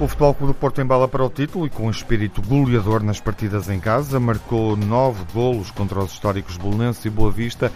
O Futebol Clube do Porto embala para o título e com um espírito goleador nas partidas em casa, marcou nove golos contra os históricos Bolonenses e Boa Vista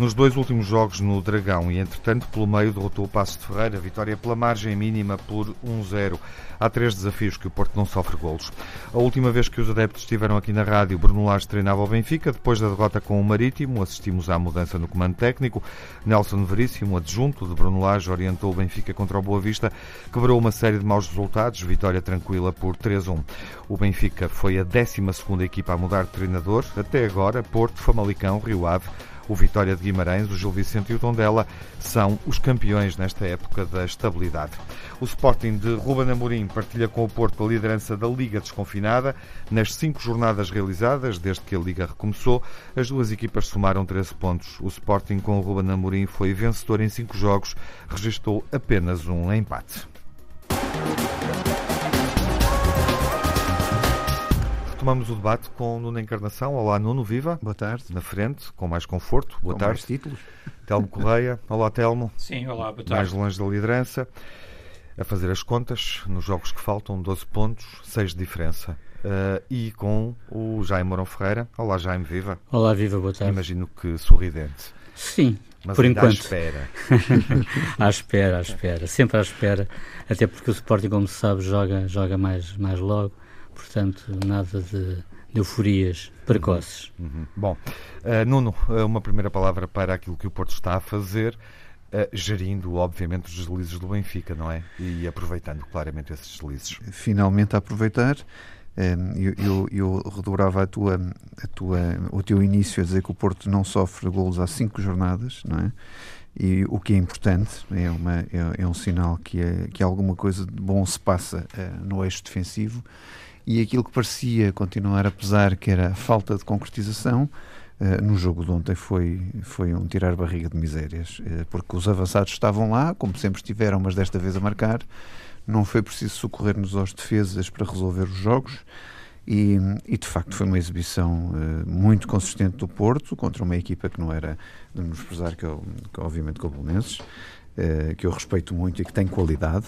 nos dois últimos jogos no Dragão e, entretanto, pelo meio derrotou o Passo de Ferreira, vitória pela margem mínima por 1-0. Há três desafios que o Porto não sofre golos. A última vez que os adeptos estiveram aqui na rádio, Bruno Lage treinava o Benfica. Depois da derrota com o Marítimo, assistimos à mudança no comando técnico. Nelson Veríssimo, adjunto de Bruno Lage, orientou o Benfica contra o Boa Vista, quebrou uma série de maus resultados, vitória tranquila por 3-1. O Benfica foi a 12 equipa a mudar de treinador. Até agora, Porto, Famalicão, Rio Ave, o Vitória de Guimarães, o Gil Vicente e o Tondela são os campeões nesta época da estabilidade. O Sporting de Ruben Amorim partilha com o Porto a liderança da Liga Desconfinada. Nas cinco jornadas realizadas, desde que a Liga recomeçou, as duas equipas somaram 13 pontos. O Sporting com o Ruben Amorim foi vencedor em cinco jogos, registrou apenas um empate. Retomamos o debate com Nuno Encarnação. Olá, Nuno, viva. Boa tarde. Na frente, com mais conforto. Boa com tarde. Mais títulos. Telmo Correia. Olá, Telmo. Sim, olá, boa tarde. Mais longe da liderança. A fazer as contas, nos jogos que faltam, 12 pontos, 6 de diferença. Uh, e com o Jaime Mourão Ferreira. Olá, Jaime, viva. Olá, viva, boa tarde. Imagino que sorridente. Sim, Mas por enquanto. à espera. à espera, à espera. Sempre à espera. Até porque o Sporting, como se sabe, joga, joga mais, mais logo. Portanto, nada de, de euforias precoces. Uhum. Bom, uh, Nuno, uh, uma primeira palavra para aquilo que o Porto está a fazer, uh, gerindo, obviamente, os deslizes do Benfica, não é? E aproveitando claramente esses deslizes. Finalmente a aproveitar. Eu, eu, eu redobrava a tua, a tua, o teu início a dizer que o Porto não sofre golos há cinco jornadas, não é? E o que é importante, é, uma, é, é um sinal que, é, que alguma coisa de bom se passa no eixo defensivo e aquilo que parecia continuar a pesar, que era a falta de concretização, uh, no jogo de ontem foi, foi um tirar barriga de misérias, uh, porque os avançados estavam lá, como sempre estiveram, mas desta vez a marcar. Não foi preciso socorrer-nos aos defesas para resolver os jogos. E, e, de facto foi uma exibição uh, muito consistente do Porto contra uma equipa que não era de menosprezar, que, eu, que obviamente com o Belenenses, uh, que eu respeito muito e que tem qualidade,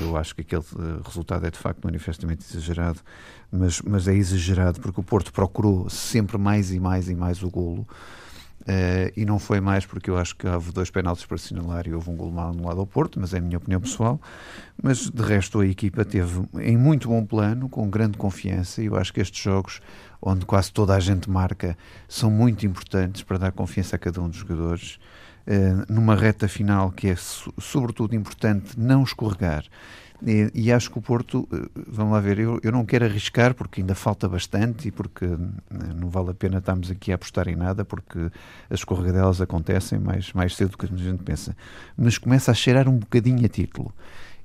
eu acho que aquele resultado é de facto manifestamente exagerado, mas, mas é exagerado porque o Porto procurou sempre mais e mais e mais o golo. Uh, e não foi mais porque eu acho que houve dois penaltis para assinalar e houve um golo mal anulado ao Porto, mas é a minha opinião pessoal. Mas de resto a equipa teve em muito bom plano, com grande confiança, e eu acho que estes jogos, onde quase toda a gente marca, são muito importantes para dar confiança a cada um dos jogadores. Uh, numa reta final que é so sobretudo importante não escorregar. E, e, acho que o Porto, uh, vamos lá ver, eu, eu não quero arriscar porque ainda falta bastante e porque uh, não vale a pena estarmos aqui a apostar em nada porque as escorregadelas acontecem mais, mais cedo do que a gente pensa. Mas começa a cheirar um bocadinho a título.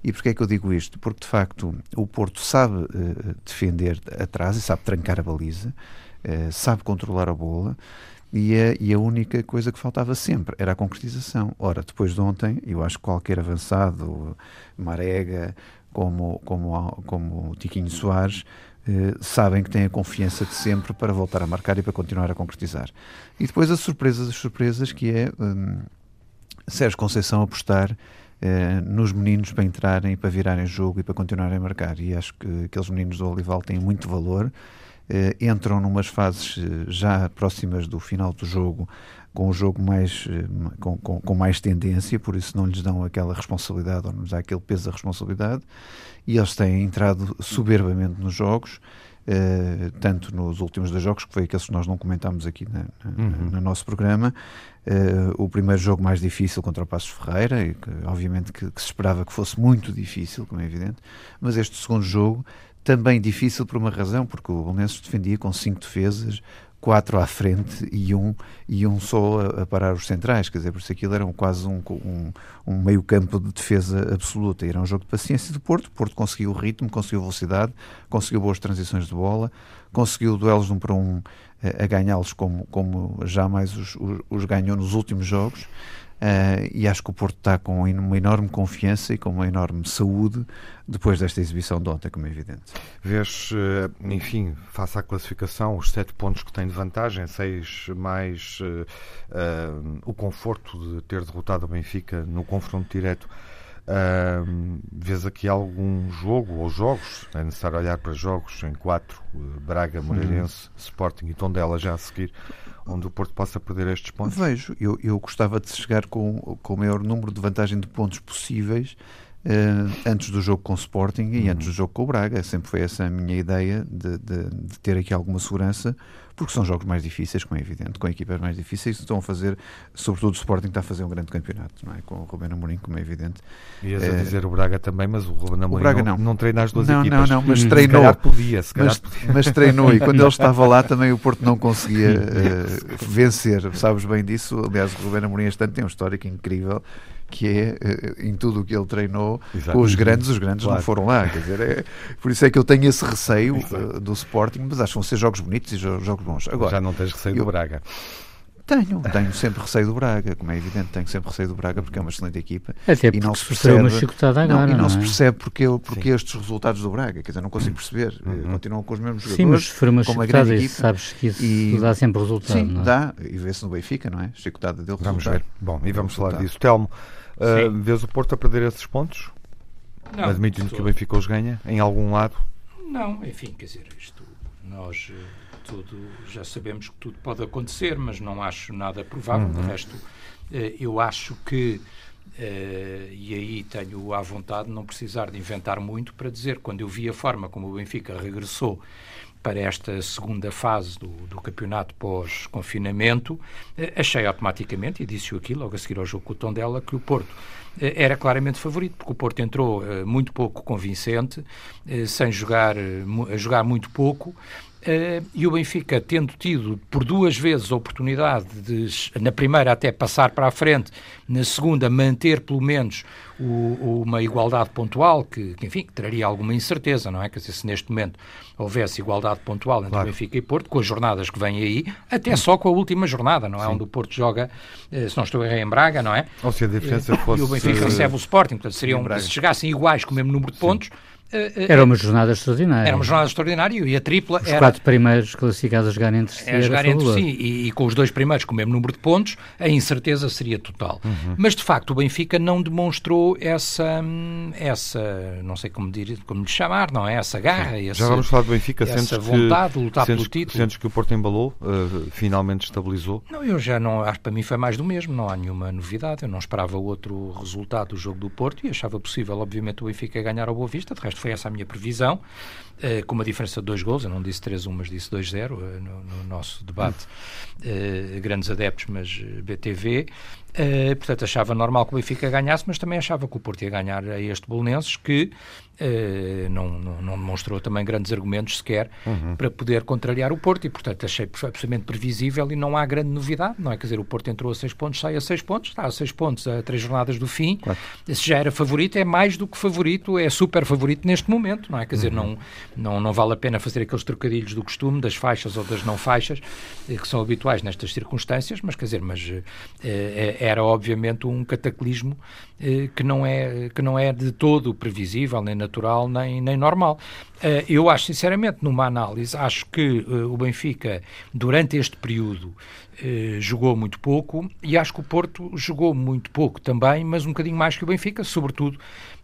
E porquê é que eu digo isto? Porque de facto o Porto sabe defender atrás e sabe trancar a baliza, sabe controlar a bola. E a, e a, única coisa que faltava sempre era a concretização. Ora, depois de ontem, eu acho que qualquer avançado, Marega, como, como, como Tiquinho Soares, eh, sabem que têm a confiança de sempre para voltar a marcar e para continuar a concretizar. E depois a surpresa das surpresas, que é um, Sérgio Conceição apostar eh, nos meninos para entrarem, para virarem jogo e para continuarem a marcar. E acho que aqueles meninos do Olival têm muito valor. Uh, entram numas fases uh, já próximas do final do jogo, com o jogo mais, uh, com, com, com, mais tendência, por isso não lhes dão aquela responsabilidade ou não lhes dá aquele peso da responsabilidade, e eles têm entrado soberbamente nos jogos, tanto nos últimos dois jogos, que foi aqueles que nós não comentámos aqui na, na, uhum. no nosso programa, o primeiro jogo mais difícil contra o Passos Ferreira, e que, obviamente que, que se esperava que fosse muito difícil, como é evidente, mas este segundo jogo também difícil por uma razão, porque o Belenenses defendia com cinco defesas, quatro à frente e um, e um só a, a parar os centrais, quer dizer, por isso aquilo era quase um, um, um meio campo de defesa absoluta, era um jogo de paciência do Porto, o Porto conseguiu o ritmo, conseguiu velocidade, conseguiu boas transições de bola, conseguiu duelos de um para um a, a ganhá-los como, como jamais os, os, os ganhou nos últimos jogos, Uh, e acho que o Porto está com uma enorme confiança e com uma enorme saúde depois desta exibição de ontem, como é evidente. Vês, uh, enfim, face à classificação, os sete pontos que tem de vantagem, seis mais uh, o conforto de ter derrotado o Benfica no confronto direto. Uh, vês aqui algum jogo ou jogos? É necessário olhar para jogos em quatro: Braga, Moreirense. Sporting e Tondela já a seguir onde o Porto possa perder estes pontos? Vejo, eu, eu gostava de chegar com, com o maior número de vantagem de pontos possíveis antes do jogo com o Sporting e uhum. antes do jogo com o Braga. Sempre foi essa a minha ideia de, de, de, ter aqui alguma segurança, porque são jogos mais difíceis, como é evidente, com equipas mais difíceis. Estão a fazer, sobretudo o Sporting está a fazer um grande campeonato, não é? Com o Ruben Amorim, como é evidente. Ias a eh, dizer o Braga também, mas o Ruben Amorim o Braga não, não, não treina as duas não, equipas. Não, não, mas treinou. Se calhar podia, se calhar mas, podia. mas treinou e quando ele estava lá também o Porto não conseguia uh, vencer. Sabes bem disso. Aliás, o Ruben Amorim este ano tem um histórico incrível que é eh, em tudo o que ele treinou Exato. com os grandes, os grandes claro. não foram lá. Quer dizer, é, por isso é que eu tenho esse receio uh, do Sporting, mas acho que vão ser jogos bonitos e jogos bons. Agora, Já não tens receio eu, do Braga. Tenho, tenho sempre receio do Braga, como é evidente, tenho sempre receio do Braga porque é uma excelente equipa Até e não se percebe uma agora, não, e não, não se é? percebe porque, porque estes resultados do Braga, quer dizer, não consigo perceber, uhum. continuam com os mesmos jogadores. Sim, mas se for uma chicotada, equipa, sabes que isso e, dá sempre resultado. Sim, é? dá, e vê-se no Benfica, não é? Chicotada dele Vamos ver. Bom, e vamos falar disso. Telmo, Uh, vês o Porto a perder esses pontos? Não. Admitindo que o Benfica os ganha em algum lado? Não, enfim, quer dizer, isto nós eh, tudo já sabemos que tudo pode acontecer, mas não acho nada provável. Uhum. De resto, eh, eu acho que Uh, e aí tenho à vontade de não precisar de inventar muito para dizer, quando eu vi a forma como o Benfica regressou para esta segunda fase do, do campeonato pós-confinamento, eh, achei automaticamente, e disse-o aqui logo a seguir ao jogo com o Tondela, que o Porto eh, era claramente favorito, porque o Porto entrou eh, muito pouco convincente, sem jogar, a jogar muito pouco, e o Benfica, tendo tido por duas vezes a oportunidade de, na primeira, até passar para a frente, na segunda, manter pelo menos o, uma igualdade pontual, que, que, enfim, que traria alguma incerteza, não é? Quer dizer, se neste momento houvesse igualdade pontual entre claro. Benfica e Porto, com as jornadas que vêm aí, até só com a última jornada, não é? Sim. Onde o Porto joga, eh, se não estou errado, em Braga, não é? Ou se a diferença fosse... E o Benfica recebe o Sporting, portanto, seriam, se chegassem iguais com o mesmo número de pontos... Sim eh, eh, era uma jornada extraordinária. Era uma jornada extraordinária e a tripla os era... quatro primeiros classificados a jogar entre si. A jogar entre si e, e, com os dois primeiros com o mesmo número de pontos, a incerteza seria total. Uhum. Mas de facto o Benfica não demonstrou essa, essa não sei como, dir, como lhe chamar, não é? Essa garra, esse, Já vamos falar do Benfica, essa vontade que, de lutar sentes, pelo título. Sentes que o Porto embalou, uh, finalmente estabilizou? Não, eu já não, acho que para mim foi mais do mesmo, não há nenhuma novidade. Eu não esperava outro resultado do jogo do Porto e achava possível, obviamente, o Benfica ganhar ao Boa Vista. De resto, foi essa a minha previsão uh, com uma diferença de dois gols, eu não disse 3-1, mas disse 2-0 uh, eh, no, no, nosso debate, uh, grandes adeptos, mas BTV. Portanto, achava normal que o Benfica ganhasse, mas também achava que o Porto ia ganhar a este Bolonenses, que Uh, não, não, não, demonstrou também grandes argumentos sequer uhum. para poder contrariar o Porto e, portanto, achei absolutamente previsível e não há grande novidade, não é? Quer dizer, o Porto entrou a 6 pontos, sai a 6 pontos, está a 6 pontos a 3 jornadas do fim. Claro. Se já era favorito, é mais do que favorito, é super favorito neste momento, não é? Quer dizer, uhum. não, não, não vale a pena fazer aqueles trocadilhos do costume, das faixas ou das não faixas, eh, que são habituais nestas circunstâncias, mas quer dizer, mas uh, era obviamente um cataclismo uh, que, não é, que não é de todo previsível, nem natural nem, nem normal. Uh, eu acho, sinceramente, numa análise, acho que uh, o Benfica, durante este período, jogou muito pouco e acho que o Porto jogou muito pouco também, mas um bocadinho mais que o Benfica, sobretudo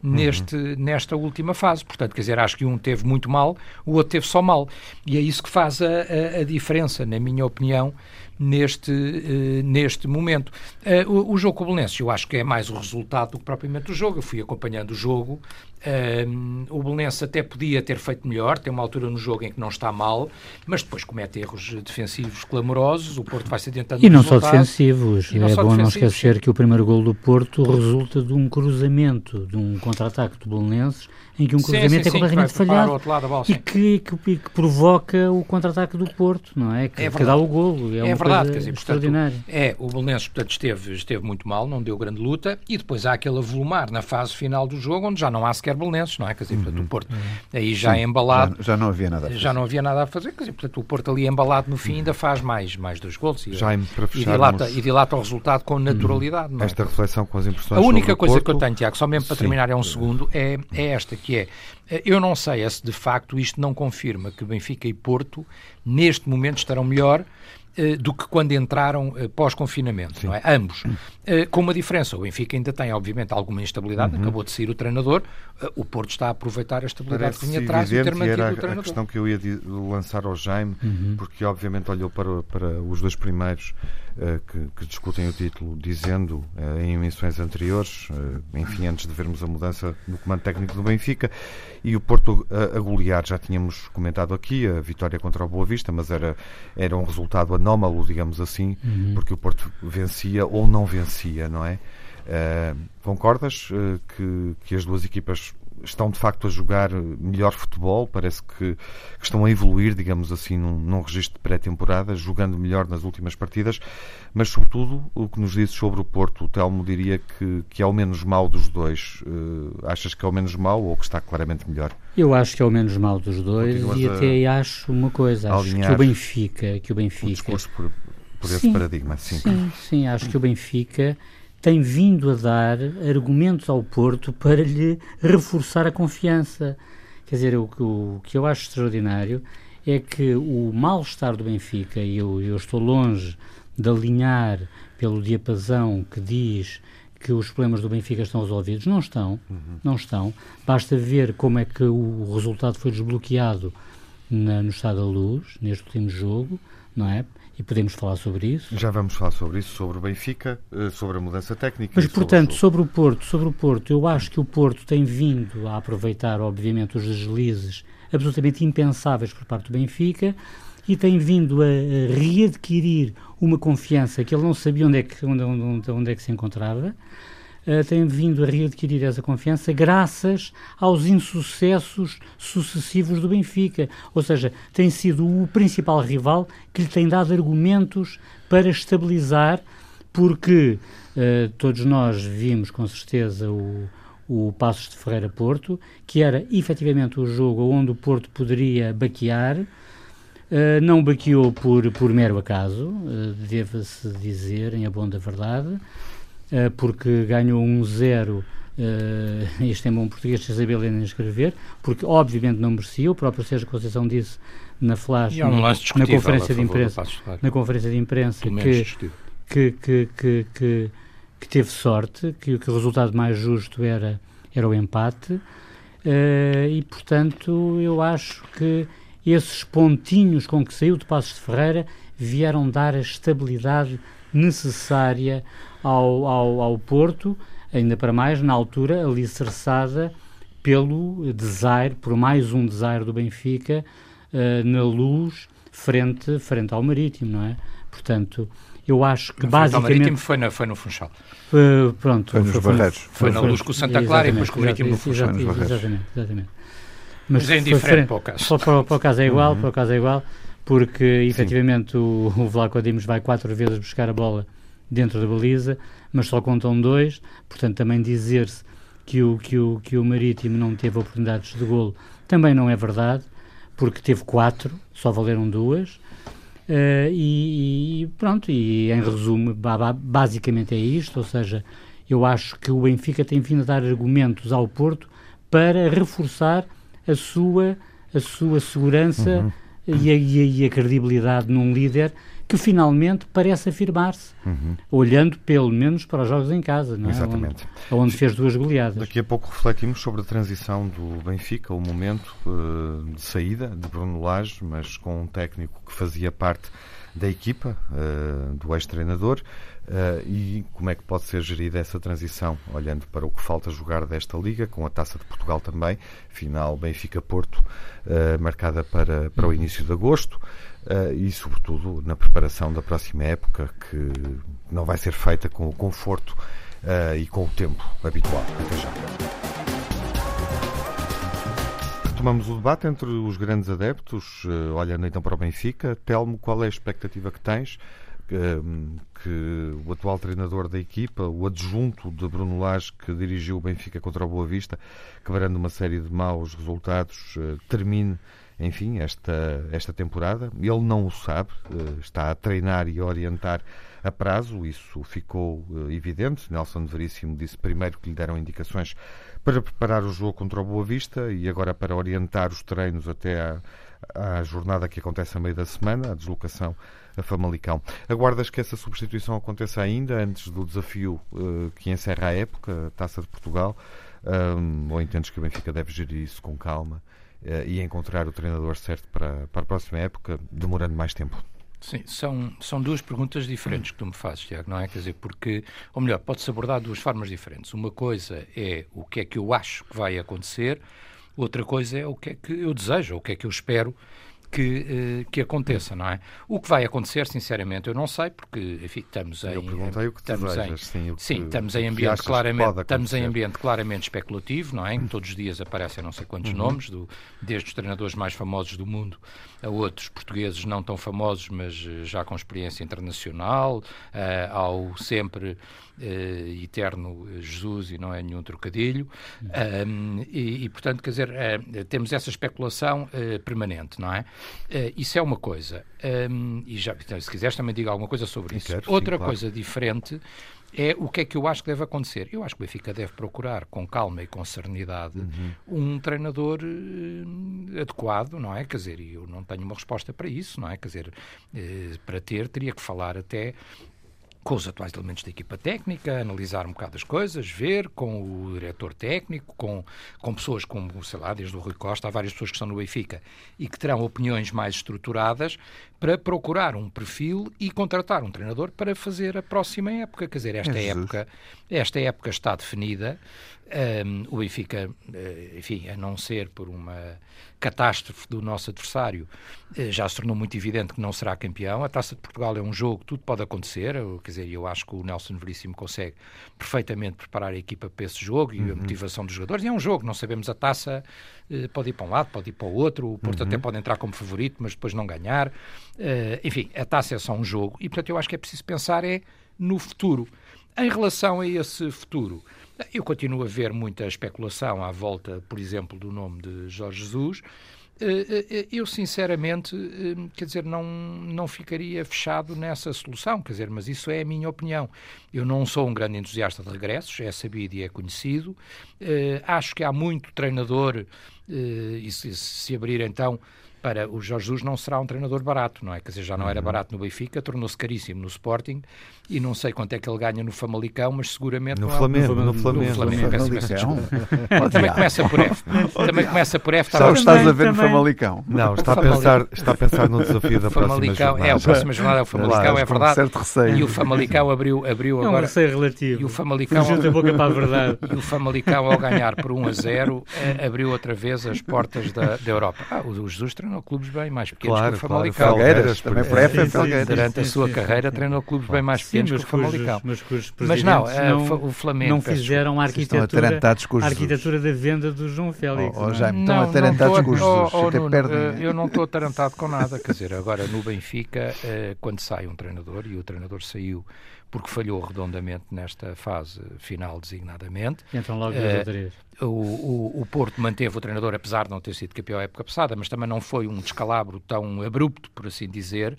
uhum. neste, nesta última fase. Portanto, quer dizer, acho que um teve muito mal, o outro teve só mal. E é isso que faz a, a, a diferença, na minha opinião, neste, uh, neste momento. Uh, o, o, jogo com o Belenenses, eu acho que é mais o resultado do que propriamente o jogo. Eu fui acompanhando o jogo. Uh, o Belenenses até podia ter feito melhor, tem uma altura no jogo em que não está mal, mas depois comete erros defensivos clamorosos. O Porto vai se adiantando E não só defensivos. Não é só bom defensivos. não esquecer que o primeiro gol do Porto resulta de um cruzamento, de um contra-ataque do Belenenses em que um cruzamento sim, sim, é completamente falhado e que, que, que, provoca o contra-ataque do Porto, não é? Que, é que dá o golo. É, é verdade, quer dizer, extraordinário. Portanto, é, o Belenenses portanto, esteve, esteve muito mal, não deu grande luta e depois há aquele avolumar na fase final do jogo onde já não há sequer Belenenses, não é? Quer dizer, uhum. portanto, o Porto uhum. aí já sim, embalado. Já, já, não havia nada a fazer. Já não havia nada a fazer, quer dizer, portanto, o Porto ali embalado no fim ainda faz mais, mais dois golos e, Jaime, para e, dilata, e dilata o resultado com naturalidade. Hum, esta reflexão com as impressões A única coisa Porto, que eu tenho, Tiago, só mesmo para sim. terminar é um segundo, é, é esta, que é, eu não sei se de facto isto não confirma que Benfica e Porto neste momento estarão melhor do que quando entraram eh, pós-confinamento, não é? Ambos. Eh, com uma diferença, o Benfica ainda tem, obviamente, alguma instabilidade, uhum. acabou de sair o treinador, o Porto está a aproveitar a estabilidade Parece que vinha atrás e ter mantido era o treinador. a questão que eu ia lançar ao Jaime, uhum. porque obviamente olhou para, para os dois primeiros que, que, discutem o título, dizendo uh, em emissões anteriores, uh, enfim, antes de vermos a mudança no comando técnico do Benfica, e o Porto a, a golear, já tínhamos comentado aqui, a vitória contra o Boa Vista, mas era, era um resultado anómalo, digamos assim, uhum. porque o Porto vencia ou não vencia, não é? Uh, concordas uh, que, que as duas equipas estão de facto a jogar melhor futebol, parece que, que estão a evoluir, digamos assim, num, num registro de pré-temporada, jogando melhor nas últimas partidas, mas sobretudo o que nos dizes sobre o Porto, o Telmo diria que, que é o menos mau dos dois. Uh, achas que é o menos mau ou que está claramente melhor? Eu acho que é o menos mau dos dois Continuas e até acho uma coisa, acho que o Benfica, que o Benfica, o por, por esse paradigma, sim. Sim, sim, acho que o Benfica tem vindo a dar argumentos ao Porto para lhe reforçar a confiança. Quer dizer, o, o que eu acho extraordinário é que o mal-estar do Benfica, e eu, eu estou longe de alinhar pelo diapasão que diz que os problemas do Benfica estão resolvidos. Não estão, uhum. não estão. Basta ver como é que o resultado foi desbloqueado na, no Estado da Luz, neste último jogo, não é? E podemos falar sobre isso. Já vamos falar sobre isso, sobre o Benfica, eh, sobre a mudança técnica. Mas, portanto, sobre o... sobre o Porto, sobre o Porto, eu acho que o Porto tem vindo a aproveitar, obviamente, os deslizes absolutamente impensáveis por parte do Benfica e tem vindo a, readquirir uma confiança que ele não sabia onde é que, onde, onde, onde é que se encontrava uh, tem vindo a readquirir essa confiança graças aos insucessos sucessivos do Benfica. Ou seja, tem sido o principal rival que lhe tem dado argumentos para estabilizar, porque uh, todos nós vimos com certeza o, o Passos de Ferreira Porto, que era efetivamente o jogo onde o Porto poderia baquear. Uh, não baqueou por, por mero acaso, uh, deve-se dizer, em abono da verdade. Eh, porque ganhou um zero uh, isto é bom português sem saber ler nem escrever, porque obviamente não merecia, o próprio Sérgio Conceição disse na flash, é na, na, conferência de imprensa, na conferência de imprensa que, que, que, que, que, que, teve sorte, que, que o resultado mais justo era, era o empate, uh, e portanto eu acho que esses pontinhos com que saiu de Passos de Ferreira vieram dar a estabilidade necessária ao, ao, ao Porto, ainda para mais, na altura, alicerçada pelo desire, por mais um desire do Benfica, uh, na luz, frente, frente ao Marítimo, não é? Portanto, eu acho que basicamente... Marítimo foi, na, foi no Funchal. Uh, pronto. Foi nos foi, Barreiros. Foi, foi, na luz com o Santa Clara e depois com o Marítimo no Funchal. Exatamente, exatamente. Mas, Mas é indiferente para o caso. Para, para, o caso é igual, uhum. para o caso é igual, porque efetivamente o, o Vlaco Dimos vai quatro vezes buscar a bola dentro da baliza, mas só contam dois, portanto também dizer-se que o, que, o, que o Marítimo não teve oportunidades de golo também não é verdade, porque teve quatro, só valeram duas, uh, e, e, pronto, e em resumo, basicamente é isto, ou seja, eu acho que o Benfica tem vindo a dar argumentos ao Porto para reforçar a sua, a sua segurança uhum. e, a, e, a, e a credibilidade num líder que finalmente parece afirmar-se, uhum. olhando pelo menos para os jogos em casa, não é? Exatamente. Onde, onde, fez duas goleadas. Daqui a pouco refletimos sobre a transição do Benfica, o momento uh, de saída de Bruno Lage, mas com um técnico que fazia parte da equipa, uh, do ex-treinador, uh, e como é que pode ser gerida essa transição, olhando para o que falta jogar desta Liga, com a Taça de Portugal também, final Benfica-Porto, marcada para, para o início de agosto uh, e, sobretudo, na preparação da próxima época, que não vai ser feita com o conforto uh, e com o tempo habitual. Até já. Retomamos o debate entre os grandes adeptos, uh, olhando então para o Benfica. Telmo, qual é a expectativa que tens? que o atual treinador da equipa, o adjunto de Bruno Lage, que dirigiu o Benfica contra o Boa Vista, quebrando uma série de maus resultados, termine enfim, esta, esta temporada. Ele não o sabe, uh, está a treinar e a orientar a prazo, isso ficou uh, evidente. Nelson Veríssimo disse primeiro que lhe deram indicações para preparar o jogo contra o Boa Vista e agora para orientar os treinos até à, à jornada que acontece a meio da semana, a deslocação a Famalicão. Aguardas que essa substituição aconteça ainda antes do desafio uh, que encerra a época, a Taça de Portugal, um, ou entendes que o Benfica deve gerir isso com calma e encontrar o treinador certo para, para a próxima época, demorando mais tempo? Sim, são, são duas perguntas diferentes que tu me fazes, Tiago, não é? Quer dizer, porque, ou melhor, pode-se abordar de duas formas diferentes. Uma coisa é o que é que eu acho que vai acontecer, outra coisa é o que é que eu desejo, o que é que eu espero que, uh, que aconteça, não é? O que vai acontecer, sinceramente, eu não sei, porque, enfim, estamos em... Eu perguntei o que estamos desejas, em, sim, sim, estamos em ambiente claramente, estamos em ambiente claramente especulativo, não é? Em todos os dias aparecem não sei quantos uhum. nomes, do, desde os treinadores mais famosos do mundo a outros portugueses não tão famosos, mas eh, já com experiência internacional, uh, ao sempre uh, eterno Jesus, e não é nenhum trocadilho, e, e, portanto, quer dizer, temos essa especulação permanente, não é? isso é uma coisa. E já, então, se quiseres também diga alguma coisa sobre isso. Quero, Outra sim, claro. coisa diferente é o que é que eu acho que deve acontecer. Eu acho que o Benfica deve procurar, com calma e com serenidade, uhum. um treinador uh, adequado, não é? Quer dizer, eu não tenho uma resposta para isso, não é? Quer dizer, uh, para ter, teria que falar até com os atuais elementos da equipa técnica, analisar um bocado as coisas, ver com o diretor técnico, com, com pessoas como, sei lá, desde o Rui Costa, há várias pessoas que estão no Benfica e que terão opiniões mais estruturadas para procurar um perfil e contratar um treinador para fazer a próxima época. Quer dizer, esta, é época, esta época está definida. Um, o Benfica, eh, enfim, a não ser por uma catástrofe do nosso adversário, eh, já se tornou muito evidente que não será campeão. A Taça de Portugal é um jogo, tudo pode acontecer. Quer dizer, eu acho que o Nelson Veríssimo consegue perfeitamente preparar a equipa para esse jogo e uhum. a motivação dos jogadores. E é um jogo, não sabemos a taça, pode ir para um lado, pode ir para o outro. O Porto uhum. até pode entrar como favorito, mas depois não ganhar. enfim, a taça é só um jogo e, portanto, eu acho que é preciso pensar é no futuro. Em relação a esse futuro, eu continuo a ver muita especulação à volta, por exemplo, do nome de Jorge Jesus. Eh, eh, eh, eu, sinceramente, quer dizer, não, não ficaria fechado nessa solução, quer dizer, mas isso é a minha opinião. Eu não sou um grande entusiasta de regressos, é sabido e é conhecido. Acho que há muito treinador, e se, se abrir então para o Jorge Jesus não será um treinador barato, não é? Quer dizer, já não era uhum. barato no Benfica, tornou-se caríssimo no Sporting e não sei quanto é que ele ganha no Famalicão, mas seguramente no Flamengo, no, Flamengo, no Flamengo, no Flamengo. também começa por F. também começa por F. Só estás a ver no Famalicão. Não, está a pensar, está a pensar no desafio da próxima jornada. É, a próxima jornada é o Famalicão, é verdade. Certo receio. E o Famalicão abriu, abriu agora. É um receio relativo. E o Famalicão, a boca para a verdade. E o Famalicão ao ganhar por 1 a 0 eh, abriu outra vez as portas da, da Europa. Ah, o Jesus treinou clubes bem mais pequenos claro, que o Famalicão. Claro, Felgueiras, também por F é Felgueiras. Durante a sua carreira treinou clubes bem mais pequenos que o Famalicão. Mas, mas não, não, o Flamengo não fizeram a arquitetura, a arquitetura da venda do João Félix. Oh, oh, já estão atarantados com os Jesus. Oh, oh, uh, eu não estou atarantado com nada. Quer dizer, agora no Benfica, uh, quando sai um treinador, e o treinador saiu porque falhou redondamente nesta fase final, designadamente. Então logo uh. O, o, o, Porto manteve o treinador, apesar de não ter sido campeão a época passada, mas também não foi um descalabro tão abrupto, por assim dizer.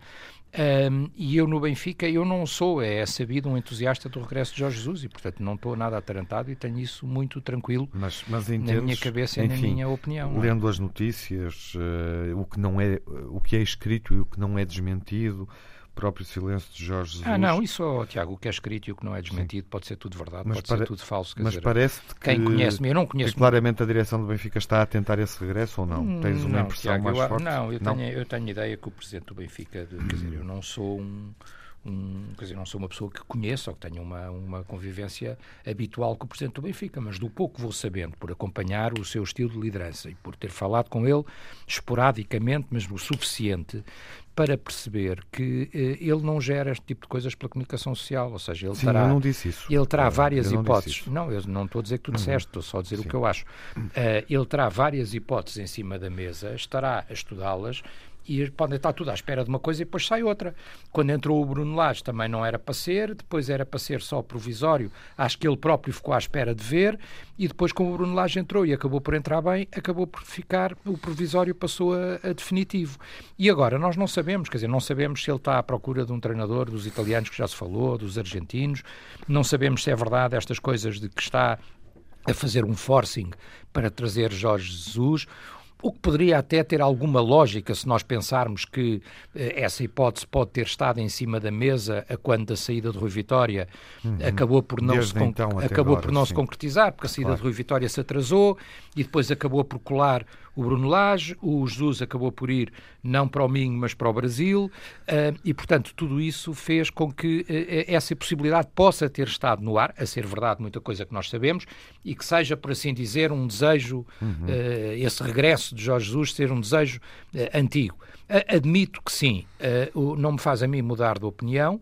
Um, e eu no Benfica, eu não sou, é sabido, um entusiasta do regresso de Jorge Jesus e, portanto, não estou nada atarantado e tenho isso muito tranquilo mas, mas entendes, na minha cabeça enfim, e na minha opinião. É? Lendo é? as notícias, uh, o, que não é, o que é escrito e o que não é desmentido, próprio silêncio de Jorge Jesus. Ah, não, isso, oh, Tiago, o que é escrito e o que não é desmentido Sim. pode ser tudo verdade, mas pode ser tudo falso. mas parece que, quem conhece-me, eu não conheço. claramente a direção do Benfica está a tentar esse regresso ou não? Hum, Tens uma não, impressão Tiago, mais eu, forte? Não, eu, não? Tenho, eu tenho ideia que o presidente do Benfica, de, quer dizer, eu não sou um um, quer dizer, não sou uma pessoa que conheça ou que tenha uma, uma convivência habitual com o Presidente do Benfica, mas do pouco vou sabendo, por acompanhar o seu estilo de liderança e por ter falado com ele esporadicamente, mas o suficiente para perceber que eh, ele não gera este tipo de coisas pela comunicação social, ou seja, ele Sim, terá, eu não disse isso. ele terá várias não hipóteses. Não, eu não estou a dizer que tu uhum. disseste, estou só a dizer Sim. o que eu acho. Uh, ele terá várias hipóteses em cima da mesa, estará a estudá-las e podem estar tudo à espera de uma coisa e depois sai outra. Quando entrou o Bruno Lage também não era para ser, depois era para ser só provisório, acho que ele próprio ficou à espera de ver, e depois como o Bruno Lage entrou e acabou por entrar bem, acabou por ficar, o provisório passou a, a definitivo. E agora, nós não sabemos, quer dizer, não sabemos se ele está à procura de um treinador dos italianos que já se falou, dos argentinos, não sabemos se é verdade estas coisas de que está a fazer um forcing para trazer Jorge Jesus o que poderia até ter alguma lógica se nós pensarmos que eh, essa hipótese pode ter estado em cima da mesa a quando da saída de Rui Vitória uhum. acabou por não, se, então acabou agora, por não se concretizar, porque a saída claro. de Rui Vitória se atrasou e depois acabou por colar o Bruno Lage, o Jesus acabou por ir não para o Minho, mas para o Brasil, uh, e portanto tudo isso fez com que uh, essa possibilidade possa ter estado no ar, a ser verdade muita coisa que nós sabemos, e que seja, por assim dizer, um desejo, uhum. uh, esse regresso de Jorge Jesus ser um desejo antigo. admito que sim, não me faz a mim mudar de opinião,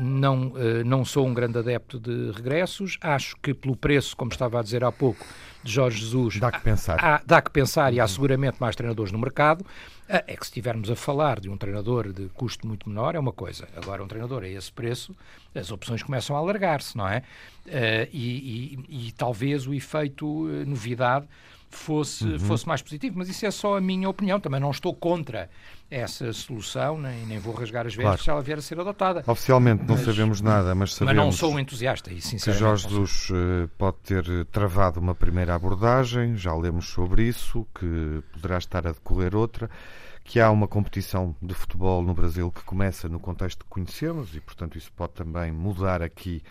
não, não sou um grande adepto de regressos, acho que pelo preço, como estava a dizer há pouco, de Jorge Jesus. Dá que pensar. Há, dá que pensar e há seguramente mais treinadores no mercado. Ah, é que se estivermos a falar de um treinador de custo muito menor, é uma coisa. Agora, um treinador a esse preço, as opções começam a alargar-se, não é? Uh, e, e, e, talvez o efeito uh, novidade fosse, uhum. fosse mais positivo. Mas isso é só a minha opinião. Também não estou contra essa solução, nem, nem vou rasgar as vezes claro. se ela vier a ser adotada. Oficialmente não mas, sabemos nada, mas sabemos. Mas não sou um entusiasta e sinceramente. Que Jorge Jesus uh, pode ter travado uma primeira abordagem, já lemos sobre isso, que poderá estar a decorrer outra que há uma competição de futebol no Brasil que começa no contexto que conhecemos e, portanto, isso pode também mudar aqui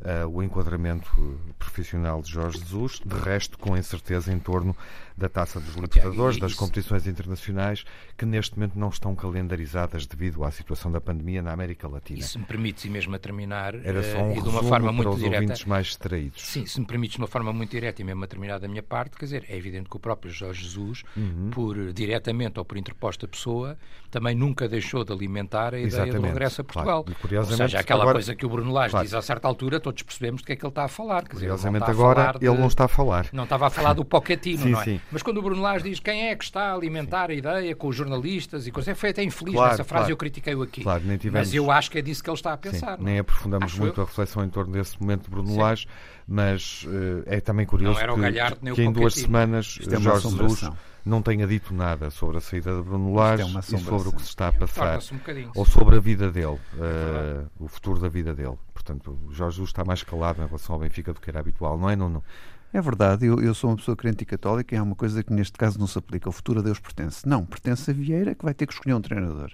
uh, o enquadramento profissional de Jorge Jesus. De resto, com incerteza em torno da Taça dos Libertadores, das competições internacionais, que neste momento não estão calendarizadas devido à situação da pandemia na América Latina. E se me permites, e mesmo a terminar, Era só um uh, e de uma forma muito direta. mais distraídos. Sim, se me permites, de uma forma muito direta e mesmo a terminar da minha parte, quer dizer, é evidente que o próprio Jorge Jesus, uhum. por diretamente ou por interposta pessoa, também nunca deixou de alimentar a ideia Exatamente. do regresso a Portugal. Claro. Ou seja, aquela agora... coisa que o Bruno Lage claro. diz a certa altura, todos percebemos do que é que ele está a falar. Quer Curiosamente dizer, agora ele não está a falar. Não estava a falar do Pochettino, não é? Sim. Mas quando o Bruno Lage diz quem é que está a alimentar a ideia com os jornalistas e coisas, foi até infeliz claro, nessa frase, claro. eu critiquei-o aqui. Claro, nem tivemos... Mas eu acho que é disso que ele está a pensar. Sim, nem aprofundamos muito eu. a reflexão em torno desse momento de Bruno Lage, mas uh, é também curioso que, que em duas semanas é Jorge Jesus não tenha dito nada sobre a saída de Bruno Lage é e sobre o que se está a passar um ou sobre a vida dele, uh, o futuro da vida dele. Portanto, o Jorge Jesus está mais calado em relação ao Benfica do que era habitual, não é, Nuno? É verdade, eu, eu sou uma pessoa crente e católica e é uma coisa que neste caso não se aplica. O futuro a Deus pertence. Não, pertence a Vieira que vai ter que escolher um treinador.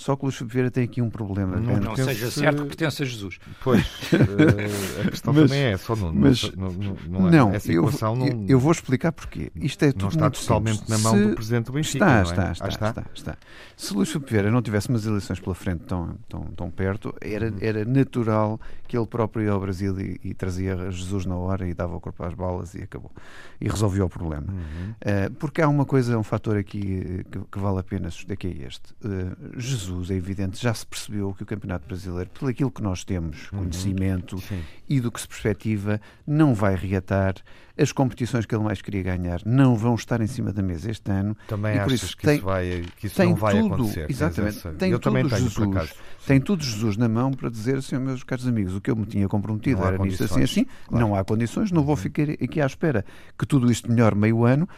Só que o Luís Vieira tem aqui um problema. Não, não seja certo que pertence a Jesus. Pois, uh, a questão mas, também é só não, mas, não, não, não, é, não essa equação eu, não, eu vou explicar porquê. Isto é tudo não está totalmente simples. na mão Se, do Presidente do Benfica, está, é? está, está, está, está, está, Se Luís Vieira não tivesse umas eleições pela frente tão, tão, tão perto, era, uhum. era natural que ele próprio ia ao Brasil e, e, trazia Jesus na hora e dava o corpo às balas e acabou. E resolveu o problema. Uhum. Uh, porque há uma coisa, um fator aqui eh, que, que vale a pena que é este. Uh, Jesus, é evidente, já se percebeu que o Campeonato Brasileiro, pelo aquilo que nós temos, uhum. conhecimento e do que se perspectiva, não vai reatar. As competições que ele mais queria ganhar não vão estar em cima da mesa este ano. Também e por isso que, tem, isso, vai, que isso não vai tudo, acontecer? Exatamente. Tem Eu tudo Jesus, tem tudo Jesus na mão para dizer assim, meus caros amigos, o que eu me tinha comprometido era nisto assim assim, claro. não há condições, não vou uhum. ficar aqui à espera que tudo isto melhore meio ano,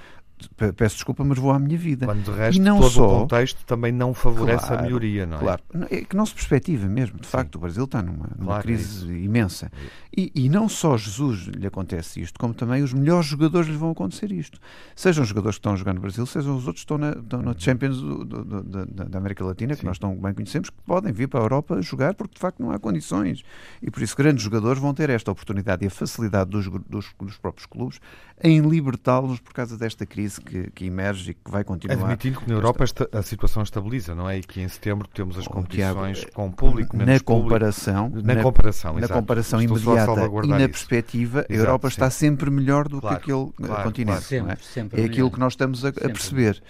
peço desculpa, mas vou à minha vida. Quando de resto, e não todo só, o contexto também não favorece claro, a melhoria, não é? Claro, é que não se perspectiva mesmo. De Sim. facto, o Brasil está numa, numa claro, é crise é imensa. E, e, não só Jesus lhe acontece isto, como também os melhores jogadores lhe vão acontecer isto. Sejam os jogadores que estão a jogar no Brasil, sejam os outros que estão na, estão na Champions do, do, do, da, da, América Latina, Sim. que nós tão bem conhecemos, que podem vir para a Europa jogar porque de facto não há condições. E por isso grandes jogadores vão ter esta oportunidade e a facilidade dos, dos, dos próprios clubes em libertá-los por causa desta crise que, que emerge e que vai continuar. Admitindo que na Europa esta, a situação estabiliza, não é? E que em setembro temos as oh, competições Tiago, com público, menos na comparação, público, na, na, comparação, na comparação imediata e na perspectiva, exato, a Europa sim. está sempre melhor do claro, que aquele claro, continente. Claro. Sempre, é? sempre é aquilo que nós estamos a, a perceber.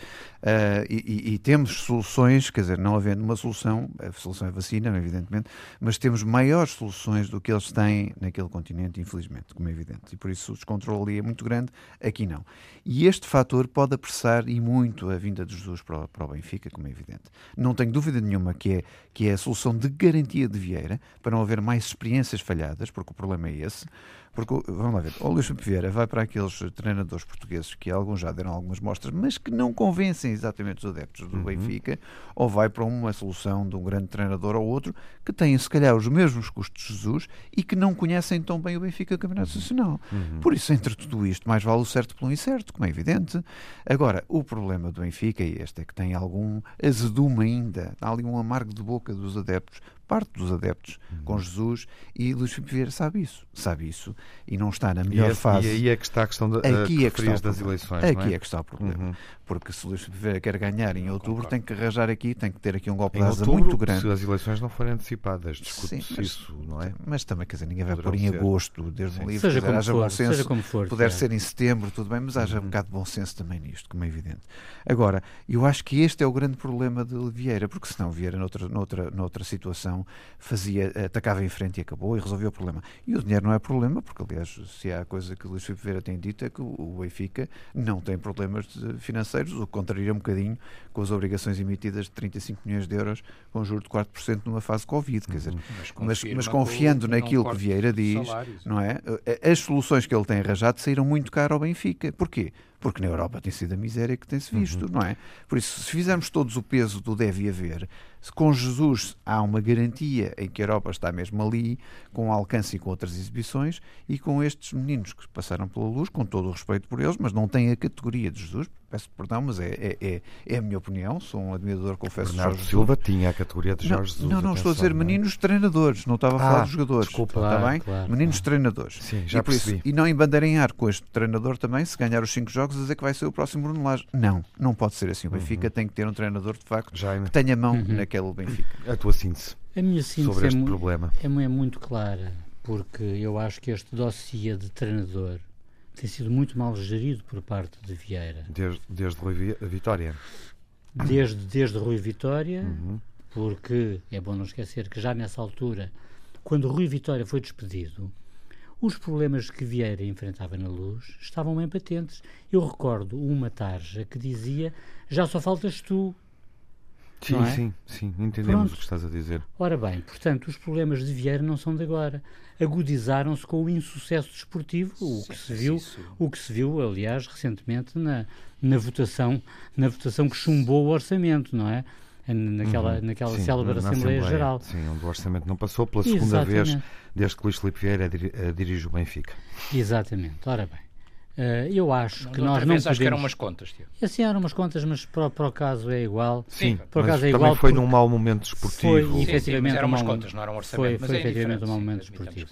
Uh, e, e, temos soluções, quer dizer, não havendo uma solução, a solução é vacina, evidentemente, mas temos maiores soluções do que eles têm naquele continente, infelizmente, como é evidente. E por isso o descontrole ali é muito grande, aqui não. E este fator pode apressar e muito a vinda de Jesus para o, para o Benfica, como é evidente. Não tenho dúvida nenhuma que é, que é a solução de garantia de Vieira, para não haver mais experiências falhadas, porque o problema é esse. Porque, vamos lá ver, o Luís Vieira vai para aqueles treinadores portugueses que alguns já deram algumas mostras, mas que não convencem exatamente os adeptos do uhum. Benfica, ou vai para uma solução de um grande treinador ou outro que têm, se calhar, os mesmos custos de Jesus e que não conhecem tão bem o Benfica Campeonato uhum. Nacional. Uhum. Por isso, entre tudo isto, mais vale o certo pelo incerto, como é evidente. Agora, o problema do Benfica, e este é que tem algum azedume ainda, há ali um amargo de boca dos adeptos, parte dos adeptos uhum. com Jesus e Luís Filipe Vieira sabe isso, sabe isso e não está na melhor e, fase. E aí é que está a questão de, aqui é que está das eleições. Aqui é? é? que está o problema. Uhum. Porque se Luís Filipe Vieira quer ganhar em outubro, tem que arranjar aqui, tem que ter aqui um golpe de asa muito grande. Se as eleições não forem antecipadas, discute-se isso, não é? Mas também, quer dizer, ninguém vai pôr em agosto, desde um livro, seja, dizer, como haja for, bom senso, seja como for, puder ser em setembro, tudo bem, mas haja uhum. um bocado de bom senso também nisto, como é evidente. Agora, eu acho que este é o grande problema de Vieira, porque senão Vieira, noutra, noutra, noutra situação, fazia, atacava em frente e acabou e resolveu o problema. E o dinheiro não é problema, porque aliás, se há coisa que o Luís Filipe Vieira tem dito é que o Benfica não tem problemas financeiros, o que contraria um bocadinho com as obrigações emitidas de 35 milhões de euros com juro de 4% numa fase Covid. Quer dizer, uhum. mas, mas, mas confiando naquilo que Vieira diz, não é? As soluções que ele tem arranjado saíram muito caro ao Benfica. Porquê? porque na Europa tem sido a miséria que tem-se visto, uhum. não é? Por isso, se fizermos todos o peso do deve haver, com Jesus há uma garantia em que a Europa está mesmo ali, com alcance e com outras exibições, e com estes meninos que passaram pela luz, com todo o respeito por eles, mas não têm a categoria de Jesus, peço perdão, mas é, é, é, é a minha opinião, sou um admirador, confesso. Bernardo Jorge Silva Jesus. tinha a categoria de Jorge Jesus. Não, não, estou a dizer meninos treinadores, não estava a falar ah, dos jogadores. Desculpa, está claro, bem? Claro, meninos claro. treinadores. Sim, já e, percebi. Isso, e não embandeirinhar com este treinador também, se ganhar os cinco jogos, a dizer que vai ser o próximo Bruno Lage. Não, não pode ser assim. O Benfica uhum. tem que ter um treinador, de facto, Jaime. que tenha mão uhum. naquele Benfica. A tua síntese a minha síntese sobre este é problema. É, é muito clara, porque eu acho que este dossiê de treinador tem sido muito mal gerido por parte de Vieira. Desde, desde Rui Vitória? Desde, desde Rui Vitória, uhum. porque é bom não esquecer que já nessa altura, quando Rui Vitória foi despedido, os problemas que Vieira enfrentava na luz estavam bem patentes. Eu recordo uma tarja que dizia: Já só faltas tu, Sim, é? sim, sim, entendemos Pronto. o que estás a dizer. Ora bem, portanto, os problemas de Vieira não são de agora. Agudizaram-se com o insucesso desportivo, o que se viu, o que se viu, aliás, recentemente na, na votação, na votação que chumbou o orçamento, não é? Naquela, uhum. naquela sim, célebre na Assembleia, Assembleia, Geral. Sim, onde o orçamento não passou pela segunda Exatamente. vez desde que Luís Filipe Vieira dirige o Benfica. Exatamente. Ora bem, Uh, eu acho não, que nós não podemos... acho que eram umas contas, tio. Assim eram umas contas, mas para, para o caso é igual. Sim, por acaso é igual também foi num mau momento esportivo. Foi, sim, efetivamente, sim, eram umas contas, não eram um orçamento. Foi, foi é efetivamente um mau momento esportivo.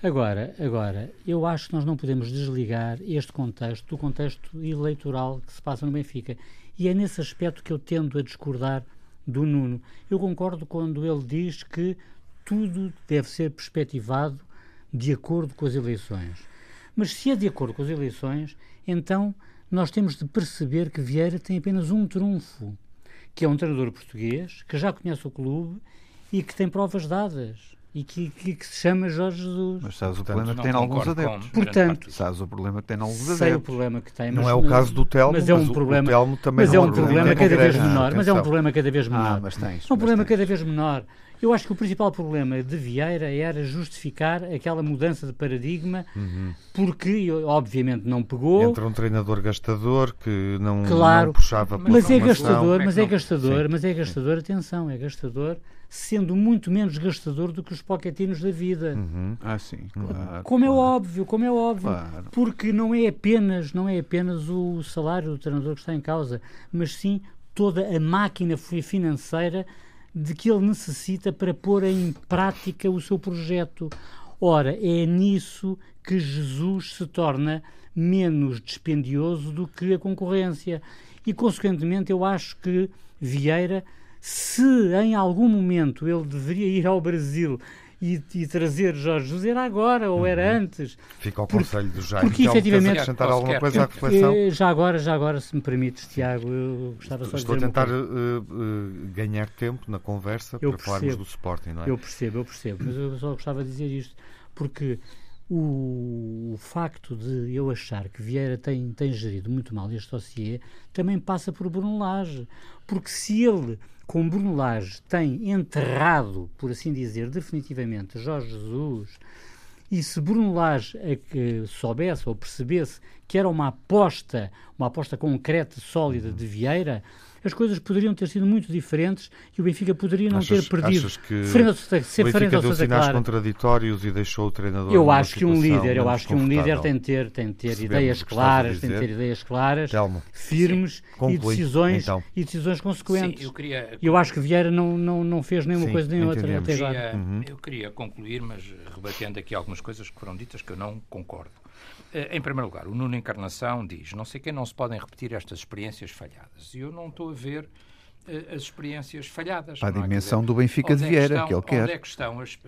Agora, agora, eu acho que nós não podemos desligar este contexto do contexto eleitoral que se passa no Benfica. E é nesse aspecto que eu tendo a discordar do Nuno. Eu concordo quando ele diz que tudo deve ser perspectivado de acordo com as eleições. Mas se é de acordo com as eleições, então nós temos de perceber que Vieira tem apenas um trunfo, que é um treinador português, que já conhece o clube e que tem provas dadas. E que, que, que se chama Jorge Jesus. Mas sabes o problema que tem alguns adeptos. Portanto, sabes o problema que tem alguns adeptos. Sei o problema que tem. Mas, não é o caso do Telmo, mas é um problema, o Telmo também mas é um problema cada vez menor. Mas é um problema cada vez menor. Ah, mas tens, é um problema cada vez menor. Eu acho que o principal problema de Vieira era justificar aquela mudança de paradigma, uhum. porque, obviamente, não pegou. Entra um treinador gastador que não, claro, não puxava pela mas é gastador, mas é gastador, Sim. mas é gastador, atenção, é gastador, sendo muito menos gastador do que os poquetinos da vida. Uhum. Ah, sim, claro. Como é claro. é óbvio, como é óbvio. Claro. Porque não é apenas, não é apenas o salário do treinador que está em causa, mas sim toda a máquina financeira de que ele necessita para pôr em prática o seu projeto. Ora, é nisso que Jesus se torna menos dispendioso do que a concorrência. E, consequentemente, eu acho que Vieira, se em algum momento ele deveria ir ao Brasil e, e, trazer Jorge Jesus era agora ou era uhum. antes. Fica ao porque, conselho do Jaime. Porque então, efetivamente. acrescentar alguma coisa à reflexão? Já agora, já agora, se me permites, Tiago, eu gostava só Estou de Estou a tentar uh, uh, ganhar tempo na conversa eu para percebo, falarmos do Sporting, não é? Eu percebo, eu percebo, mas eu só gostava de dizer isto, porque o, o, facto de eu achar que Vieira tem, tem gerido muito mal este dossiê também passa por Bruno Lage. Porque se ele, com Bruno Lage, tem enterrado, por assim dizer, definitivamente Jorge Jesus, e se Bruno Lage é que soubesse ou percebesse que era uma aposta, uma aposta concreta, sólida de Vieira, as coisas poderiam ter sido muito diferentes e o Benfica poderia não achas, ter perdido. Achas que frente ao, ser o Benfica deu sinais contraditórios e deixou o treinador Eu acho que um líder, eu acho que um líder tem de ter, tem de ter ideias claras, tem de ter ideias claras, Telmo. firmes e decisões então. e decisões consequentes. Sim, eu queria eu acho que Vieira não não não fez nenhuma Sim, coisa nem outra até agora. Uhum. Eu queria concluir, mas rebatendo aqui algumas coisas que foram ditas que eu não concordo. Eh, em primeiro lugar, o Nuno Encarnação diz: não sei quem não se podem repetir estas experiências falhadas. E eu não estou a ver as experiências falhadas. Para a dimensão dizer, do Benfica de Vieira, é que ele quer. Onde é que estão as.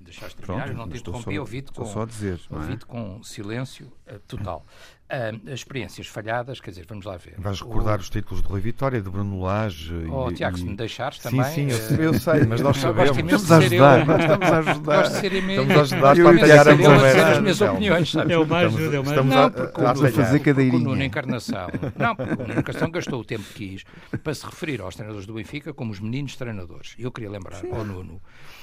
Deixaste terminar, eu não te interrompi, ouvi-te com, só dizer, ouvi com silêncio uh, total. Uh, experiências falhadas, quer dizer, vamos lá ver. Vais recordar o... os títulos de Rui Vitória, de Bruno Lage. Oh, e, Tiago, e... se me deixares também. Sim, sim, eu, eu sei, mas nós sabemos. Estamos a ajudar. Eu, estamos a ajudar. Gosto de ser estamos a ajudar para atalhar a conversa. as minhas opiniões, sabes? É uma ajuda, é uma ajuda. Não, porque a, fazer cadeirinha. Não, porque o Nuno Encarnação gastou o tempo que quis para se referir aos treinadores do Benfica como os meninos treinadores. E eu queria lembrar ao Nuno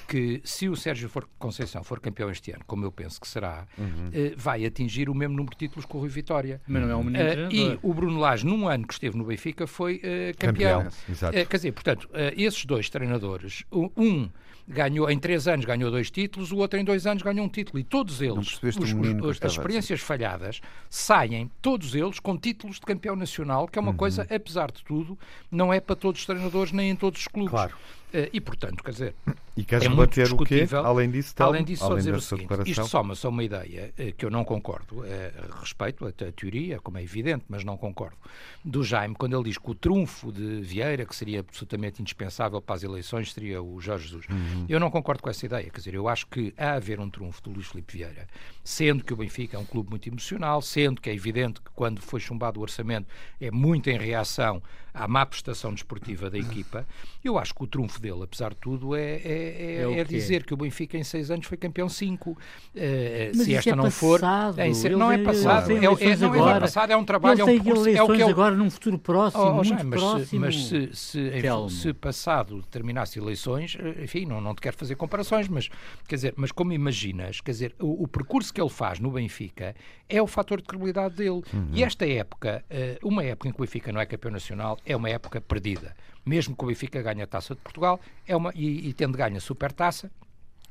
que se o Sérgio for, Conceição for campeão este ano, como eu penso que será, uhum. uh, vai atingir o mesmo número de títulos que o Rui Vitória. Mas não é um menino uh, E o Bruno Lage, num ano que esteve no Benfica, foi uh, campeão. campeão quer dizer, portanto, esses dois treinadores, um ganhou em três anos ganhou dois títulos, o outro em dois anos ganhou um título. E todos eles, os, os, os, as experiências falhadas, saem, todos eles, com títulos de campeão nacional, que é uma uhum. coisa, apesar de tudo, não é para todos os treinadores nem em todos os clubes. Claro. Uh, e, portanto, quer dizer, e queres é muito o quê? Além disso, tal, além disso, além só dizer o seguinte, declaração. isto soma só uma ideia uh, que eu não concordo, uh, respeito a, a, teoria, como é evidente, mas não concordo, do Jaime, quando ele diz que o trunfo de Vieira, que seria absolutamente indispensável para as eleições, seria o Jorge Jesus. Uhum. Eu não concordo com essa ideia, quer dizer, eu acho que há a haver um trunfo do Luís Filipe Vieira, sendo que o Benfica é um clube muito emocional, sendo que é evidente que quando foi chumbado o orçamento é muito em reação à má prestação desportiva da equipa, eu acho que o trunfo dele, apesar de tudo, é, é, é, é dizer que o Benfica em seis anos foi campeão cinco. Uh, se esta é não for. É, não é passado, é, é, não é passado, é um trabalho, é um percurso. É o que agora num futuro próximo, oh, muito mas próximo. Se, mas se, se, enfim, se passado terminasse eleições, eh, enfim, não, não te quero fazer comparações, mas quer dizer, mas como imaginas, quer dizer, o, o percurso que ele faz no Benfica é o fator de credibilidade dele. Uhum. E esta época, uma época em que o Benfica não é campeão nacional, é uma época perdida. Mesmo que o Benfica ganhe a Taça de Portugal é uma, e, e tendo ganho a Supertaça,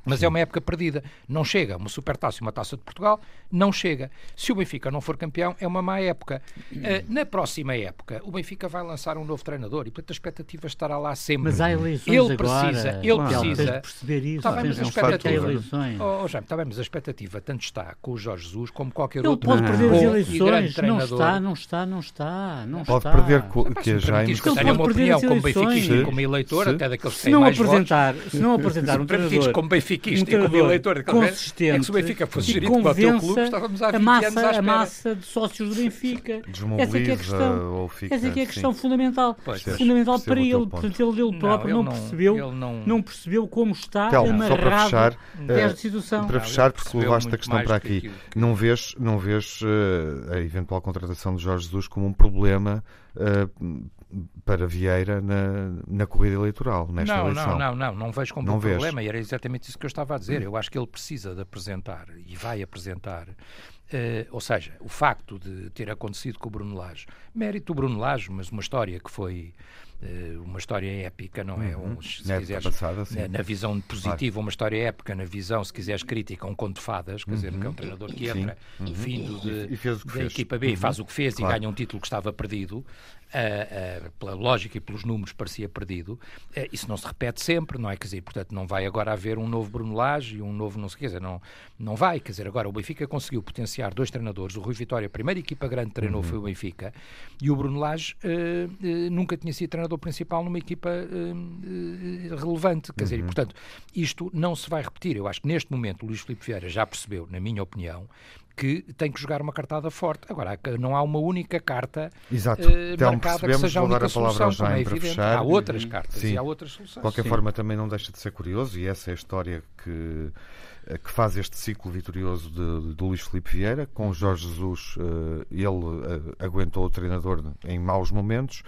mas Sim. é uma época perdida. Não chega. Uma supertaça e uma taça de Portugal não chega. Se o Benfica não for campeão, é uma má época. Uh, na próxima época, o Benfica vai lançar um novo treinador e, portanto, a expectativa estará lá sempre. Mas há eleições ele agora. Precisa, ele claro, precisa. Tens de perceber isso. Tá bem, mas a expectativa, eleições. Oh, oh, Jaime, tá bem, mas a expectativa tanto está com o Jorge Jesus como qualquer ele outro. Ele pode perder as eleições. Não está, não está, não está. Não pode está. perder que a Jaime... Que tenha uma opinião como benfiquista como eleitor, até daqueles que têm mais votos. Se não apresentar um treinador... como benfiquista e como eleitor consistente é que se o Benfica fosse gerido como o teu clube, estávamos há 20 a massa, anos à espera. A massa de sócios do Benfica. Essa é que é a questão. Ou fica, essa é que é a questão sim. fundamental. Pois, fundamental para ele. Portanto, ele, ele próprio não, não, percebeu, não... não... percebeu como está Telmo, amarrado só para fechar, esta situação. Para fechar, porque levaste a questão para aqui. Que... Não vês, não vês uh, a eventual contratação de Jorge Jesus como um problema uh, para Vieira na, na corrida eleitoral, nesta não, eleição. Não, não, não, não vejo como não um vês. problema e era exatamente isso que eu estava a dizer. Eu acho que ele precisa de apresentar e vai apresentar Uh, ou seja, o facto de ter acontecido com o Bruno Lage, mérito do Bruno Lage, mas uma história que foi uh, uma história épica, não é? Uhum. Um, se é quiseres, passada, na, na, visão positiva, claro. uma história épica, na visão, se quiseres, crítica, um conto de fadas, quer uhum. dizer, que é um uhum. treinador que entra, uhum. vindo de, e, e da equipa B, e faz uhum. o que fez claro. e ganha um título que estava perdido uh, uh, pela lógica e pelos números parecia perdido. Uh, isso não se repete sempre, não é? Quer dizer, portanto, não vai agora haver um novo Bruno Lage e um novo não sei quer dizer, não, não vai. Quer dizer, agora o Benfica conseguiu potenciar dois treinadores. O Rui Vitória, a primeira equipa grande treinou uhum. foi o Benfica e o Bruno Lage nunca tinha sido treinador principal numa equipa uh, relevante. Quer uhum. dizer, e, portanto, isto não se vai repetir. Eu acho que neste momento o Luís Filipe Vieira já percebeu, na minha opinião, que tem que jogar uma cartada forte. Agora, não há uma única carta Exato. Uh, marcada que seja a única a solução, é evidente. Fechar. Há outras cartas Sim. e há outras soluções. De qualquer Sim. forma, também não deixa de ser curioso, e essa é a história que eh, que faz este ciclo vitorioso de, de Luís Filipe Vieira. Com o Jorge Jesus, uh, ele uh, aguentou o treinador em maus momentos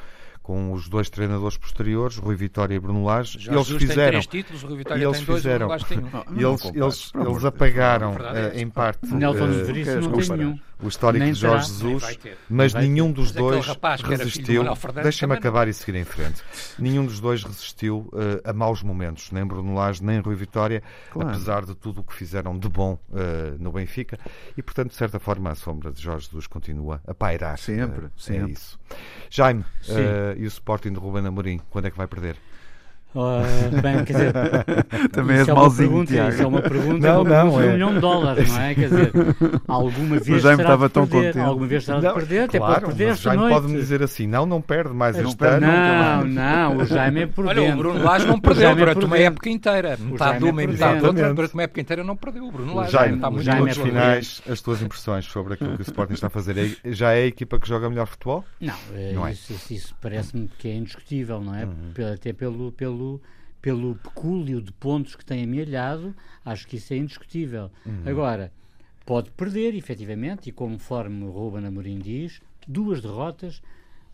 com os dois treinadores posteriores, Rui Vitória e Bruno Lage. Já eles fizeram. Tem três títulos, Rui Vitória eles tem dois, fizeram, Bruno tem um. eles, eles, eles apagaram uh, em parte Nelson uh, Veríssimo não tem nenhum o histórico Nem de Jorge Jesus, mas nenhum dos dois resistiu. Deixa-me acabar e seguir em frente. Nenhum dos dois resistiu uh, a maus momentos, nem Bruno Lage, nem Rui Vitória, claro. apesar de tudo o que fizeram de bom uh, no Benfica. E, portanto, de certa forma, a sombra de Jorge Jesus continua a pairar. Sempre, uh, sempre. É isso. Jaime, e o Sporting de Ruben Amorim, quando é que vai perder? Uh, bem, quer dizer, também és é malzinho, pergunta, Isso é uma pergunta não, não, é. um milhão de dólares, não é? Quer dizer, alguma vez será estava tão perder, contente. alguma vez será de perder, claro, até pode perder Jaime noite. pode-me dizer assim, não, não perde mais não este ano. Não, não, o Jaime é por Olha, dentro. o Bruno Lage não perdeu é durante uma época inteira. Metade de uma e metade de outra, durante uma época inteira não perdeu. O Bruno Lage Jaime, está muito Jaime finais, as tuas impressões sobre aquilo que o Sporting está a fazer. É, já é a equipa que joga melhor futebol? Não, não é? isso, isso parece-me que é indiscutível, não é? Uhum. Até pelo, pelo pelo pecúlio de pontos que tem amealhado, acho que isso é indiscutível. Uhum. Agora, pode perder, efetivamente, e conforme o Ruben Amorim diz, duas derrotas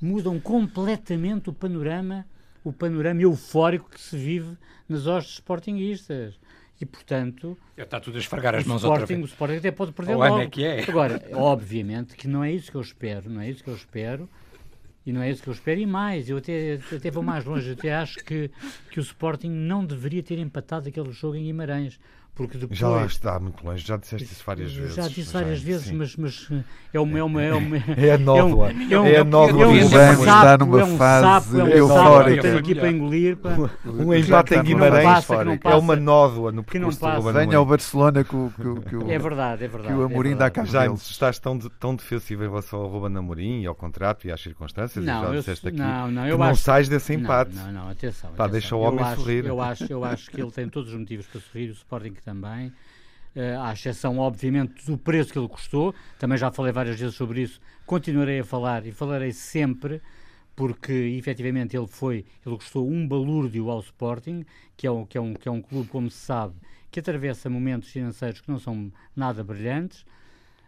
mudam completamente o panorama, o panorama eufórico que se vive nas hostes sportinguistas. E, portanto... Está tudo a esfregar as mãos Sporting, outra vez. O Sporting até pode perder logo. É que é. Agora, obviamente que não é isso que eu espero, não é isso que eu espero. E não é isso que eu espero. E mais, eu até, até vou mais longe. Eu até acho que, que o Sporting não deveria ter empatado aquele jogo em Guimarães. Porque depois, já lá está muito longe, já disseste isso várias vezes. Já disse várias já, vezes, mas, mas é uma. É, uma, é, uma, é a nódoa. É, um, é a nódoa. É é um sapo, está numa é um fase sapo, é um eufórica. Sapo, aqui para engolir. Pá. Um empate em Guimarães é uma nódoa no percurso que não passa. Venha ao Barcelona que o, que, que o, é verdade, é verdade, que o Amorim é dá cá Já estás tão, tão defensivo em relação ao Ruben Amorim e ao contrato e às circunstâncias, não, já disseste aqui, não, não, eu não acho, sais desse empate. Não, não, atenção. Pá, deixa o homem sorrir. Eu acho, eu acho que ele tem todos os motivos para sorrir, o Sporting também. Uh, à exceção, obviamente, do preço que ele custou. Também já falei várias vezes sobre isso. Continuarei a falar e falarei sempre, porque efetivamente ele foi, ele custou um balúrdio ao Sporting, que é um, que é um, que é um clube, como se sabe, que atravessa momentos financeiros que não são nada brilhantes.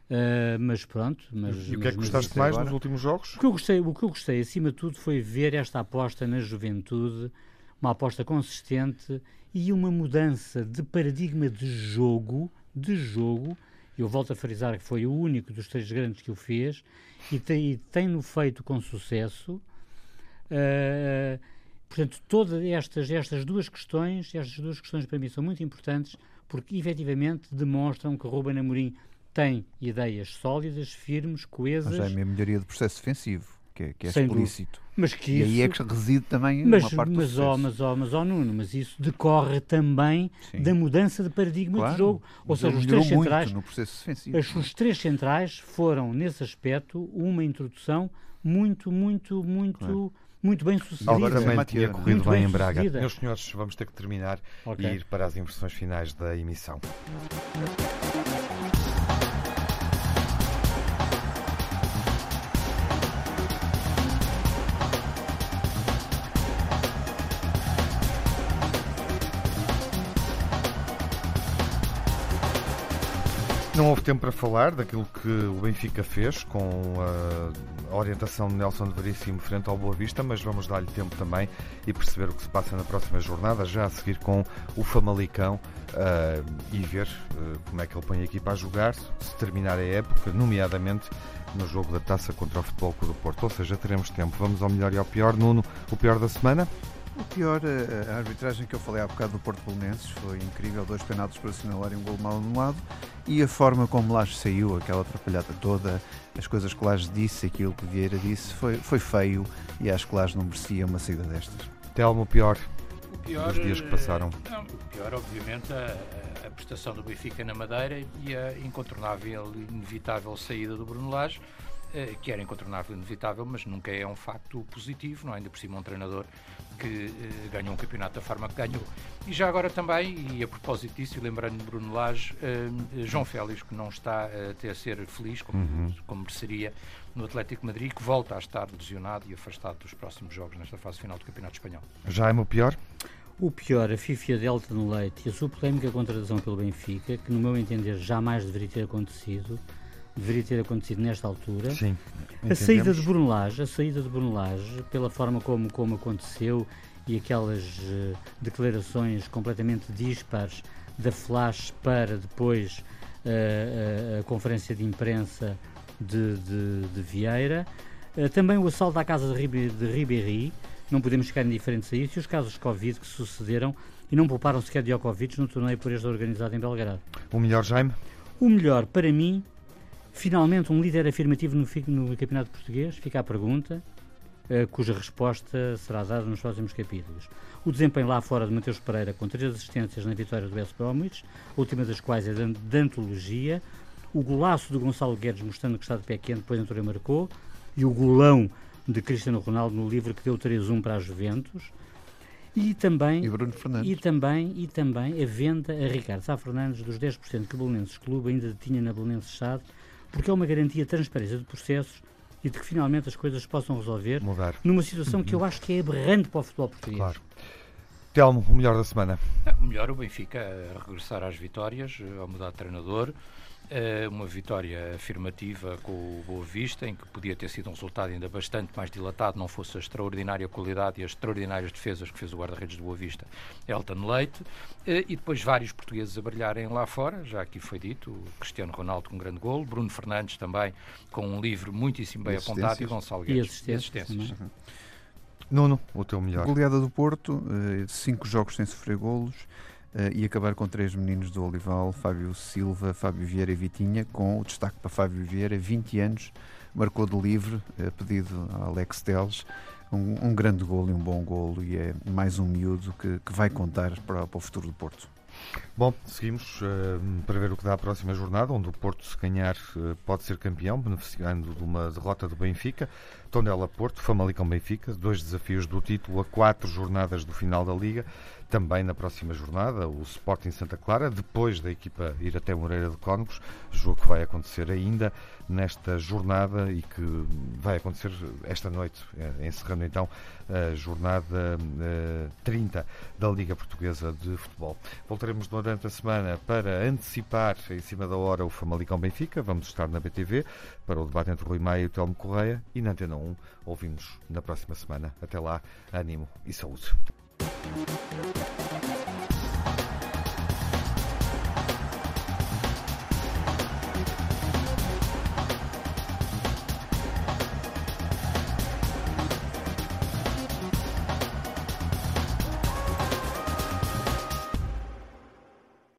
Uh, mas pronto. Mas, e o que é que gostaste mais agora? nos últimos jogos? O que, eu gostei, o que eu gostei, acima de tudo, foi ver esta aposta na juventude, uma aposta consistente e uma mudança de paradigma de jogo, de jogo, eu volto a frisar que foi o único dos três grandes que o fez e tem-no tem feito com sucesso. Uh, portanto, todas estas, estas duas questões, estas duas questões para mim são muito importantes porque efetivamente demonstram que Ruben Amorim tem ideias sólidas, firmes, coesas. Mas é a melhoria do processo defensivo que é, que é explícito. Mas que e isso... aí é que reside também mas, uma parte mas, do ó, mas, ó, mas, ó, Nuno, mas isso decorre também Sim. da mudança de paradigma claro, de jogo. Ou seja, os três centrais, no processo defensivo. As, os três centrais foram, nesse aspecto, uma introdução muito, muito, muito... Claro muito bem sucedida. Agora também tinha corrido bem, bem em Braga. Meus senhores, vamos ter que terminar okay. e ir para as inversões finais da emissão. Não houve tempo para falar daquilo que o Benfica fez com a orientação de Nelson de Veríssimo frente ao Boa Vista, mas vamos dar-lhe tempo também e perceber o que se passa na próxima jornada, já a seguir com o Famalicão uh, e ver uh, como é que ele põe a equipa a jogar, se terminar a época, nomeadamente no jogo da taça contra o Futebol Clube do Porto. Ou seja, teremos tempo. Vamos ao melhor e ao pior. Nuno, o pior da semana? O pior, a, arbitragem que eu falei há bocado do Porto Belenenses foi incrível, dois penaltis para assinalar e um gol mal anulado e a forma como Laje saiu, aquela atrapalhada toda, as coisas que Laje disse, aquilo que Vieira disse, foi, foi feio e acho que Laje não merecia uma saída destas. Telmo, o pior, o pior dos dias que passaram? Eh, não, o pior, obviamente, a, a, prestação do Benfica na Madeira e a incontornável e inevitável saída do Bruno Lage eh, que era incontornável e inevitável, mas nunca é um facto positivo, não é? ainda por cima um treinador que eh, ganhou um campeonato da forma que ganhou. E já agora também, e a propósito disso, e lembrando de Bruno Lage, eh, João Félix, que não está até a ser feliz, como, uhum. como mereceria, no Atlético Madrid, que volta a estar lesionado e afastado dos próximos jogos nesta fase final do Campeonato Espanhol. Já é o pior? O pior, a Fifia Delta no Leite e a sua polémica contratação pelo Benfica, que no meu entender jamais deveria ter acontecido, deveria ter acontecido nesta altura. Sim, a saída de Bruno Lage, a saída de Bruno Lage, pela forma como, como aconteceu e aquelas uh, declarações completamente dispares da Flash para depois uh, uh, a conferência de imprensa de, de, de Vieira. também o assalto à casa de, de Ribéry, não podemos ficar indiferentes a isso, e os casos de Covid que sucederam e não pouparam sequer Djokovic no torneio por este organizado em Belgrado. O melhor, Jaime? O melhor, para mim, finalmente um líder afirmativo no, no Campeonato Português, fica a pergunta, uh, cuja resposta será dada nos próximos capítulos. O desempenho lá fora de Mateus Pereira, com três assistências na vitória do West Bromwich, a última das quais é de, antologia, o golaço do Gonçalo Guedes mostrando que está de pé quente, depois a Torre marcou, e o golão de Cristiano Ronaldo no livro que deu 3-1 para a Juventus. E também, e, Bruno Fernandes. e também e também a venda a Ricardo Sá Fernandes dos 10% que o Belenenses Clube ainda tinha na Belenenses SAD, porque é uma garantia de transparência de processos e de que finalmente as coisas possam resolver Mudar. numa situação uhum. que eu acho que é aberrante para o futebol português. Claro. Telmo, o melhor da semana? O melhor, o Benfica, a regressar às vitórias, a mudar de treinador, uma vitória afirmativa com o Boa Vista, em que podia ter sido um resultado ainda bastante mais dilatado, não fosse a extraordinária qualidade e as extraordinárias defesas que fez o guarda-redes do Boa Vista, Elton Leite, eh, e depois vários portugueses a brilharem lá fora, já aqui foi dito, o Cristiano Ronaldo com um grande golo, Bruno Fernandes também com um livro muitíssimo bem apontado e Gonçalo Guedes. E assistências. E assistências. Uhum. Nuno, o teu melhor. Goleada do Porto, eh, cinco jogos sem sofrer golos, e acabar com três meninos do Olival, Fábio Silva, Fábio Vieira e Vitinha, com o destaque para Fábio Vieira, 20 anos, marcou de livre, uh, pedido a Alex Teles, um, um, grande golo e um bom golo, e é mais um miúdo que, que vai contar para, para o futuro do Porto. Bom, seguimos uh, para ver o que dá a próxima jornada, onde o Porto, se ganhar, uh, pode ser campeão, beneficiando de uma derrota do Benfica. Tondela-Porto, Famalicão-Benfica, dois desafios do título a quatro jornadas do final da Liga. Também na próxima jornada, o Sporting Santa Clara, depois da equipa ir até Moreira de Cónegos, jogo que vai acontecer ainda nesta jornada e que vai acontecer esta noite, eh, encerrando então a jornada 30 da Liga Portuguesa de Futebol. Voltaremos durante a semana para antecipar em cima da hora o Famalicão Benfica. Vamos estar na BTV para o debate entre Rui Maia e o Telmo Correia e na Antena 1. Ouvimos na próxima semana. Até lá, ânimo e saúde.